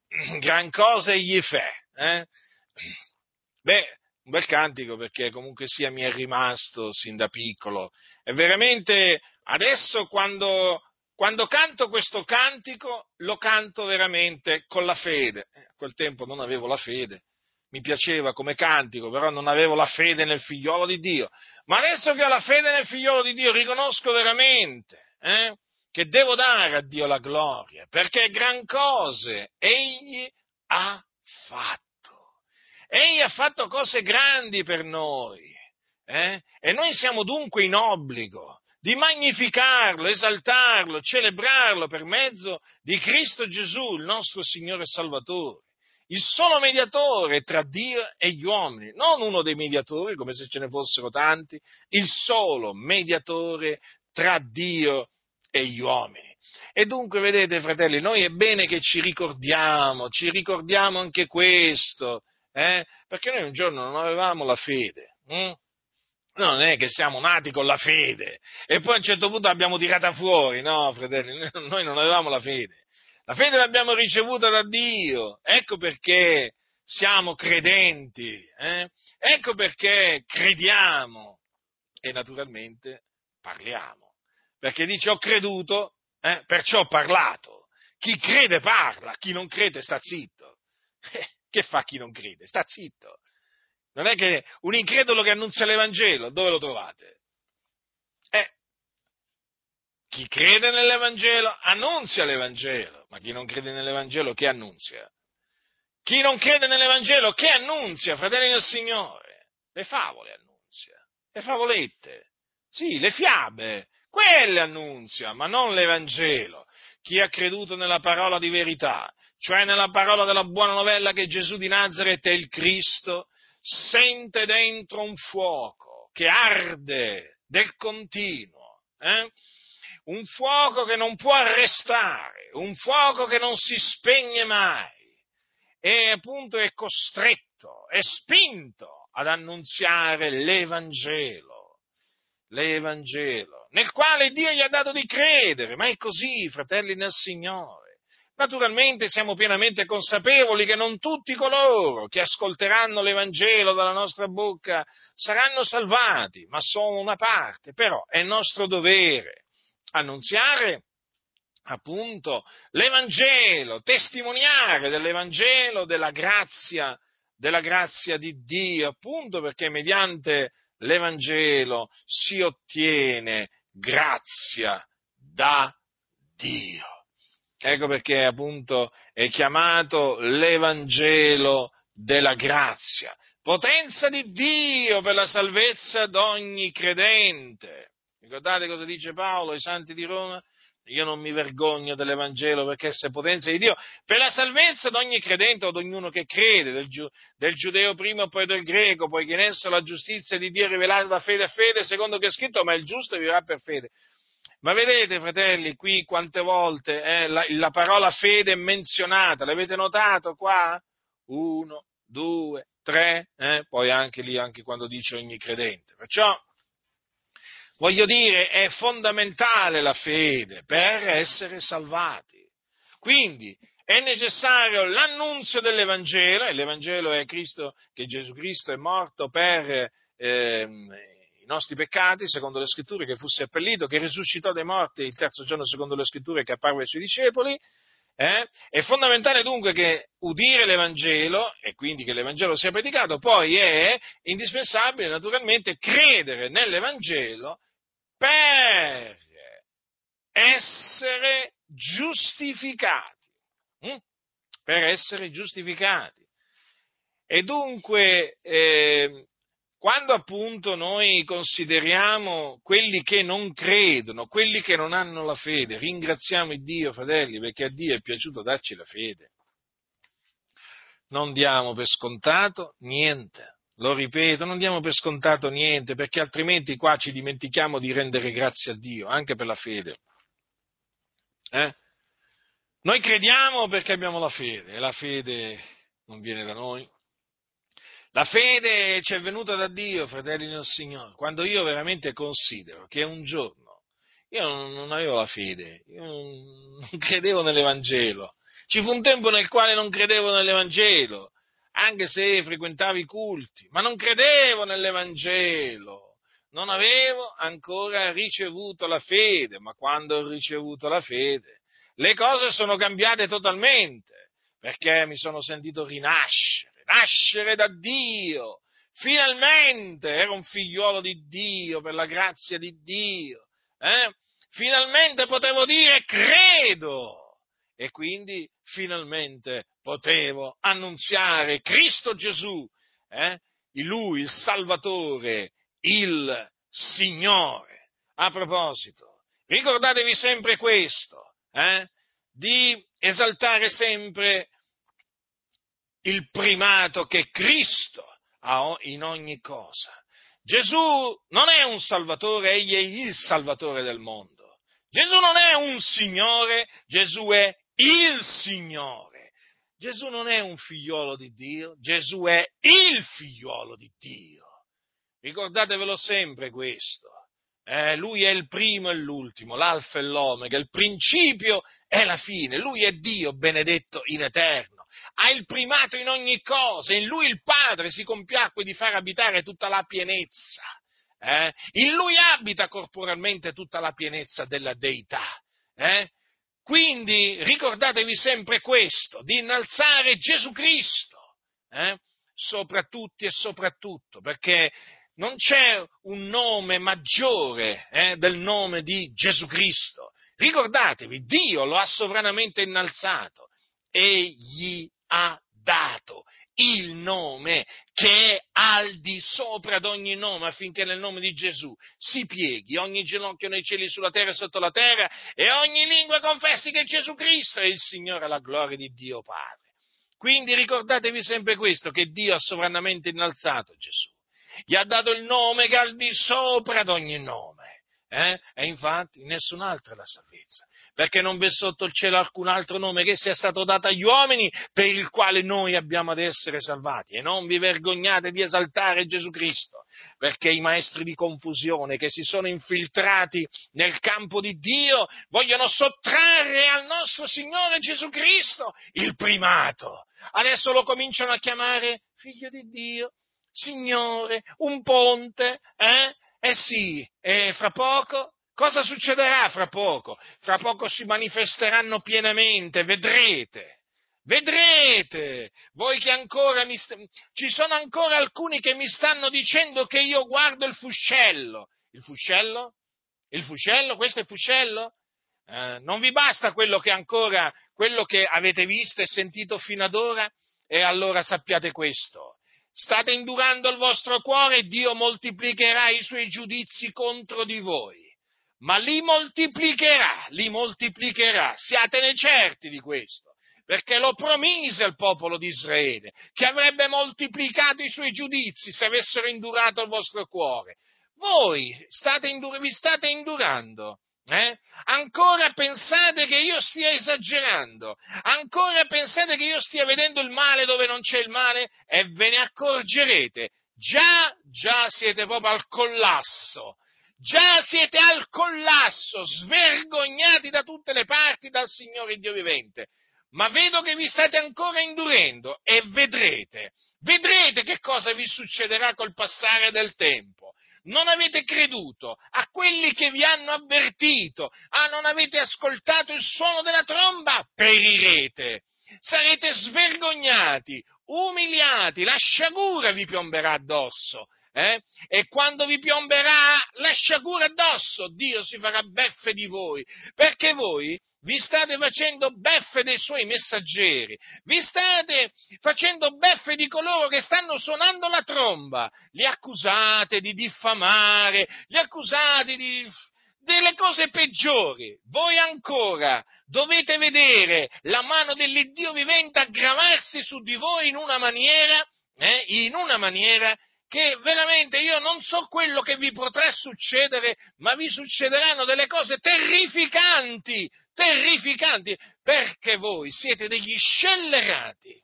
gran cosa egli fa. Eh? Beh, un bel cantico perché comunque sia mi è rimasto sin da piccolo. E veramente adesso quando quando canto questo cantico lo canto veramente con la fede. Eh, a quel tempo non avevo la fede, mi piaceva come cantico, però non avevo la fede nel figliolo di Dio. Ma adesso che ho la fede nel figliolo di Dio riconosco veramente eh, che devo dare a Dio la gloria, perché gran cose egli ha fatto. Egli ha fatto cose grandi per noi. Eh? E noi siamo dunque in obbligo di magnificarlo, esaltarlo, celebrarlo per mezzo di Cristo Gesù, il nostro Signore e Salvatore, il solo mediatore tra Dio e gli uomini, non uno dei mediatori, come se ce ne fossero tanti, il solo mediatore tra Dio e gli uomini. E dunque, vedete, fratelli, noi è bene che ci ricordiamo, ci ricordiamo anche questo, eh? perché noi un giorno non avevamo la fede. Hm? Non è che siamo nati con la fede e poi a un certo punto l'abbiamo tirata fuori, no, fratelli, noi non avevamo la fede. La fede l'abbiamo ricevuta da Dio, ecco perché siamo credenti, eh? ecco perché crediamo e naturalmente parliamo. Perché dice ho creduto, eh? perciò ho parlato. Chi crede parla, chi non crede sta zitto. Che fa chi non crede? Sta zitto. Non è che un incredulo che annuncia l'Evangelo, dove lo trovate? Eh, chi crede nell'Evangelo annunzia l'Evangelo, ma chi non crede nell'Evangelo che annunzia? Chi non crede nell'Evangelo che annunzia, fratelli del Signore? Le favole annunzia, le favolette, Sì, le fiabe, quelle annunzia, ma non l'Evangelo. Chi ha creduto nella parola di verità, cioè nella parola della buona novella che Gesù di Nazareth è il Cristo, sente dentro un fuoco che arde del continuo, eh? un fuoco che non può arrestare, un fuoco che non si spegne mai e appunto è costretto, è spinto ad annunziare l'Evangelo, l'Evangelo, nel quale Dio gli ha dato di credere, ma è così, fratelli nel Signore. Naturalmente siamo pienamente consapevoli che non tutti coloro che ascolteranno l'Evangelo dalla nostra bocca saranno salvati, ma sono una parte, però è nostro dovere annunziare appunto l'Evangelo, testimoniare dell'Evangelo, della grazia, della grazia di Dio, appunto perché mediante l'Evangelo si ottiene grazia da Dio. Ecco perché appunto è chiamato l'Evangelo della grazia, potenza di Dio per la salvezza d'ogni credente. Ricordate cosa dice Paolo ai santi di Roma? Io non mi vergogno dell'Evangelo perché è potenza di Dio per la salvezza di ogni credente o di ognuno che crede, del, giu, del giudeo prima e poi del greco, poiché in esso la giustizia di Dio è rivelata da fede a fede, secondo che è scritto, ma il giusto vivrà per fede. Ma vedete, fratelli, qui quante volte eh, la, la, parola fede è menzionata, l'avete notato qua? Uno, due, tre, eh? poi anche lì, anche quando dice ogni credente. Perciò, voglio dire, è fondamentale la fede per essere salvati. Quindi, è necessario l'annunzio dell'Evangelo, e l'Evangelo è Cristo, che Gesù Cristo è morto per eh, i nostri peccati, secondo le scritture, che fu seppellito, che risuscitò dai morti il terzo giorno, secondo le scritture, che apparve ai suoi discepoli. Eh? È fondamentale dunque che udire l'Evangelo, e quindi che l'Evangelo sia predicato, poi è indispensabile naturalmente credere nell'Evangelo per essere giustificati. Hm? Per essere giustificati. E dunque eh, quando appunto noi consideriamo quelli che non credono, quelli che non hanno la fede, ringraziamo il Dio, fratelli, perché a Dio è piaciuto darci la fede. Non diamo per scontato niente, lo ripeto, non diamo per scontato niente, perché altrimenti qua ci dimentichiamo di rendere grazie a Dio, anche per la fede. Eh? Noi crediamo perché abbiamo la fede, e la fede non viene da noi, la fede ci è venuta da Dio, fratelli del Signore, quando io veramente considero che un giorno io non avevo la fede, io non credevo nell'Evangelo. Ci fu un tempo nel quale non credevo nell'Evangelo, anche se frequentavo i culti, ma non credevo nell'Evangelo. Non avevo ancora ricevuto la fede, ma quando ho ricevuto la fede, le cose sono cambiate totalmente, perché mi sono sentito rinascere nascere da Dio. Finalmente ero un figliuolo di Dio per la grazia di Dio. Eh? Finalmente potevo dire credo. E quindi finalmente potevo annunziare Cristo Gesù, eh? Lui il Salvatore, il Signore. A proposito, ricordatevi sempre questo, eh? di esaltare sempre il primato che Cristo ha in ogni cosa. Gesù non è un salvatore, egli è il salvatore del mondo. Gesù non è un signore, Gesù è il Signore. Gesù non è un figliolo di Dio, Gesù è il figliolo di Dio. Ricordatevelo sempre questo. Eh, lui è il primo e l'ultimo, l'alfa e l'omega, il principio e la fine. Lui è Dio benedetto in eterno ha il primato in ogni cosa, in lui il Padre si compiacque di far abitare tutta la pienezza. Eh? In lui abita corporalmente tutta la pienezza della deità. Eh? Quindi ricordatevi sempre questo, di innalzare Gesù Cristo eh? sopra tutti e soprattutto, perché non c'è un nome maggiore eh, del nome di Gesù Cristo. Ricordatevi, Dio lo ha sovranamente innalzato, egli ha dato, il nome che è al di sopra di ogni nome, affinché nel nome di Gesù si pieghi ogni ginocchio nei cieli, sulla terra e sotto la terra, e ogni lingua confessi che Gesù Cristo è il Signore, la gloria di Dio Padre. Quindi ricordatevi sempre questo, che Dio ha sovrannamente innalzato Gesù. Gli ha dato il nome che è al di sopra di ogni nome. Eh? E infatti nessun'altra è la salvezza perché non v'è sotto il cielo alcun altro nome che sia stato dato agli uomini per il quale noi abbiamo ad essere salvati. E non vi vergognate di esaltare Gesù Cristo, perché i maestri di confusione che si sono infiltrati nel campo di Dio vogliono sottrarre al nostro Signore Gesù Cristo il primato. Adesso lo cominciano a chiamare figlio di Dio, Signore, un ponte, eh? Eh sì, e fra poco Cosa succederà fra poco? Fra poco si manifesteranno pienamente, vedrete. Vedrete, voi che ancora mi st- ci sono ancora alcuni che mi stanno dicendo che io guardo il fuscello. Il fuscello? Il fuscello? Questo è il fuscello? Eh, non vi basta quello che ancora, quello che avete visto e sentito fino ad ora? E allora sappiate questo. State indurando il vostro cuore e Dio moltiplicherà i suoi giudizi contro di voi ma li moltiplicherà, li moltiplicherà, siatene certi di questo, perché lo promise al popolo di Israele, che avrebbe moltiplicato i suoi giudizi se avessero indurato il vostro cuore. Voi state indur- vi state indurando. Eh? Ancora pensate che io stia esagerando? Ancora pensate che io stia vedendo il male dove non c'è il male? E ve ne accorgerete. Già, già siete proprio al collasso Già siete al collasso, svergognati da tutte le parti dal Signore Dio vivente. Ma vedo che vi state ancora indurendo e vedrete, vedrete che cosa vi succederà col passare del tempo. Non avete creduto a quelli che vi hanno avvertito, ah, non avete ascoltato il suono della tromba, perirete. Sarete svergognati, umiliati, la sciagura vi piomberà addosso eh? E quando vi piomberà la sciagura addosso, Dio si farà beffe di voi, perché voi vi state facendo beffe dei suoi messaggeri, vi state facendo beffe di coloro che stanno suonando la tromba, li accusate di diffamare, li accusate di delle cose peggiori. Voi ancora dovete vedere la mano dell'Iddio vivente aggravarsi su di voi in una maniera, eh, in una maniera che veramente io non so quello che vi potrà succedere, ma vi succederanno delle cose terrificanti, terrificanti, perché voi siete degli scellerati,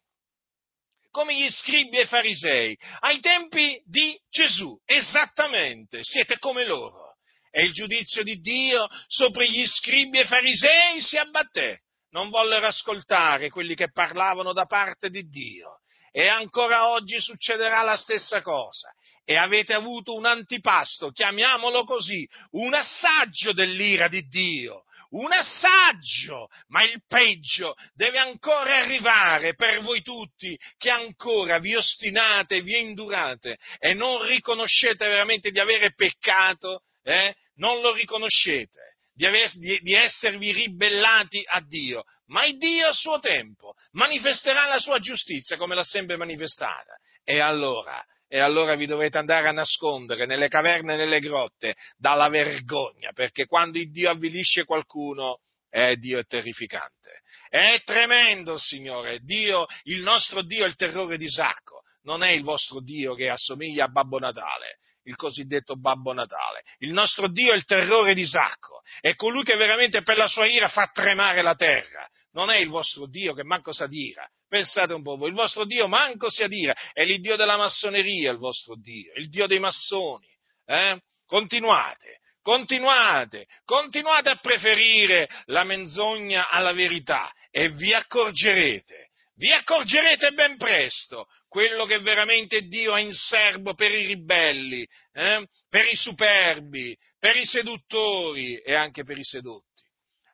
come gli scribi e farisei, ai tempi di Gesù, esattamente, siete come loro. E il giudizio di Dio sopra gli scribi e farisei si abbatté. Non vollero ascoltare quelli che parlavano da parte di Dio e ancora oggi succederà la stessa cosa. E avete avuto un antipasto, chiamiamolo così, un assaggio dell'ira di Dio, un assaggio, ma il peggio deve ancora arrivare per voi tutti che ancora vi ostinate, vi indurate e non riconoscete veramente di avere peccato, eh? non lo riconoscete, di, aver, di, di esservi ribellati a Dio ma il Dio a suo tempo manifesterà la sua giustizia come l'ha sempre manifestata. E allora, e allora vi dovete andare a nascondere nelle caverne e nelle grotte dalla vergogna, perché quando il Dio avvilisce qualcuno, eh, Dio è terrificante. È tremendo, Signore. Dio, il nostro Dio è il terrore di Isacco, non è il vostro Dio che assomiglia a Babbo Natale il cosiddetto Babbo Natale. Il nostro Dio è il terrore di Isacco, è colui che veramente per la sua ira fa tremare la terra non è il vostro Dio che manco sa dire. Pensate un po' voi, il vostro Dio manco si adira, è l'Iddio della massoneria il vostro Dio, il Dio dei massoni. Eh? Continuate, continuate, continuate a preferire la menzogna alla verità e vi accorgerete, vi accorgerete ben presto quello che veramente Dio ha in serbo per i ribelli, eh? per i superbi, per i seduttori e anche per i sedotti.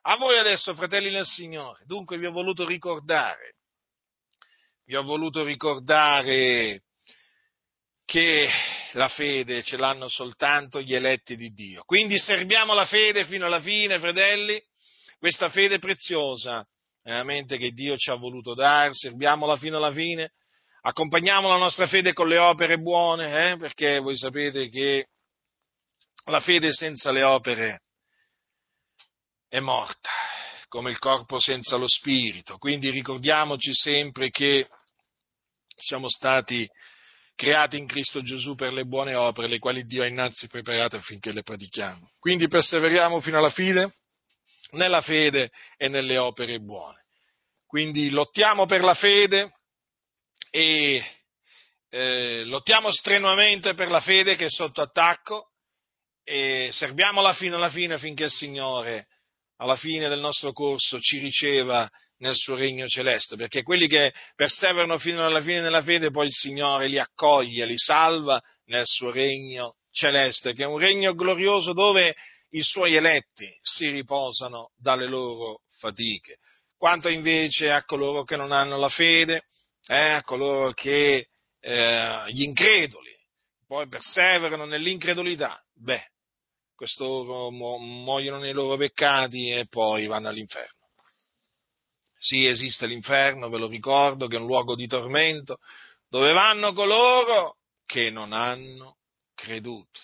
A voi adesso, fratelli del Signore, dunque vi ho voluto ricordare, vi ho voluto ricordare che la fede ce l'hanno soltanto gli eletti di Dio. Quindi serviamo la fede fino alla fine, fratelli, questa fede preziosa, veramente che Dio ci ha voluto dare, serviamola fino alla fine, accompagniamo la nostra fede con le opere buone, eh? perché voi sapete che la fede senza le opere è morta, come il corpo senza lo spirito. Quindi ricordiamoci sempre che siamo stati creati in Cristo Gesù per le buone opere, le quali Dio ha innanzi preparate affinché le pratichiamo. Quindi perseveriamo fino alla fine nella fede e nelle opere buone. Quindi lottiamo per la fede e eh, lottiamo strenuamente per la fede che è sotto attacco e serviamola fino alla fine affinché il Signore alla fine del nostro corso ci riceva nel suo regno celeste, perché quelli che perseverano fino alla fine della fede, poi il Signore li accoglie, li salva nel suo regno celeste, che è un regno glorioso dove i suoi eletti si riposano dalle loro fatiche. Quanto invece a coloro che non hanno la fede, eh, a coloro che, eh, gli increduli, poi perseverano nell'incredulità, beh, costoro muoiono nei loro peccati e poi vanno all'inferno. Sì, esiste l'inferno, ve lo ricordo, che è un luogo di tormento, dove vanno coloro che non hanno creduto.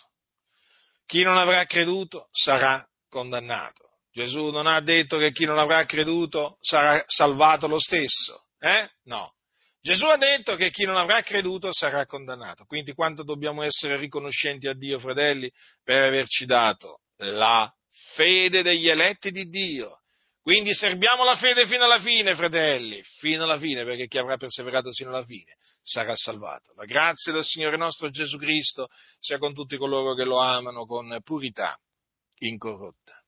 Chi non avrà creduto sarà condannato. Gesù non ha detto che chi non avrà creduto sarà salvato lo stesso, eh? No. Gesù ha detto che chi non avrà creduto sarà condannato. Quindi quanto dobbiamo essere riconoscenti a Dio, fratelli, per averci dato la fede degli eletti di Dio quindi serviamo la fede fino alla fine, fratelli, fino alla fine, perché chi avrà perseverato fino alla fine sarà salvato. La grazia del Signore nostro Gesù Cristo sia con tutti coloro che lo amano con purità incorrotta.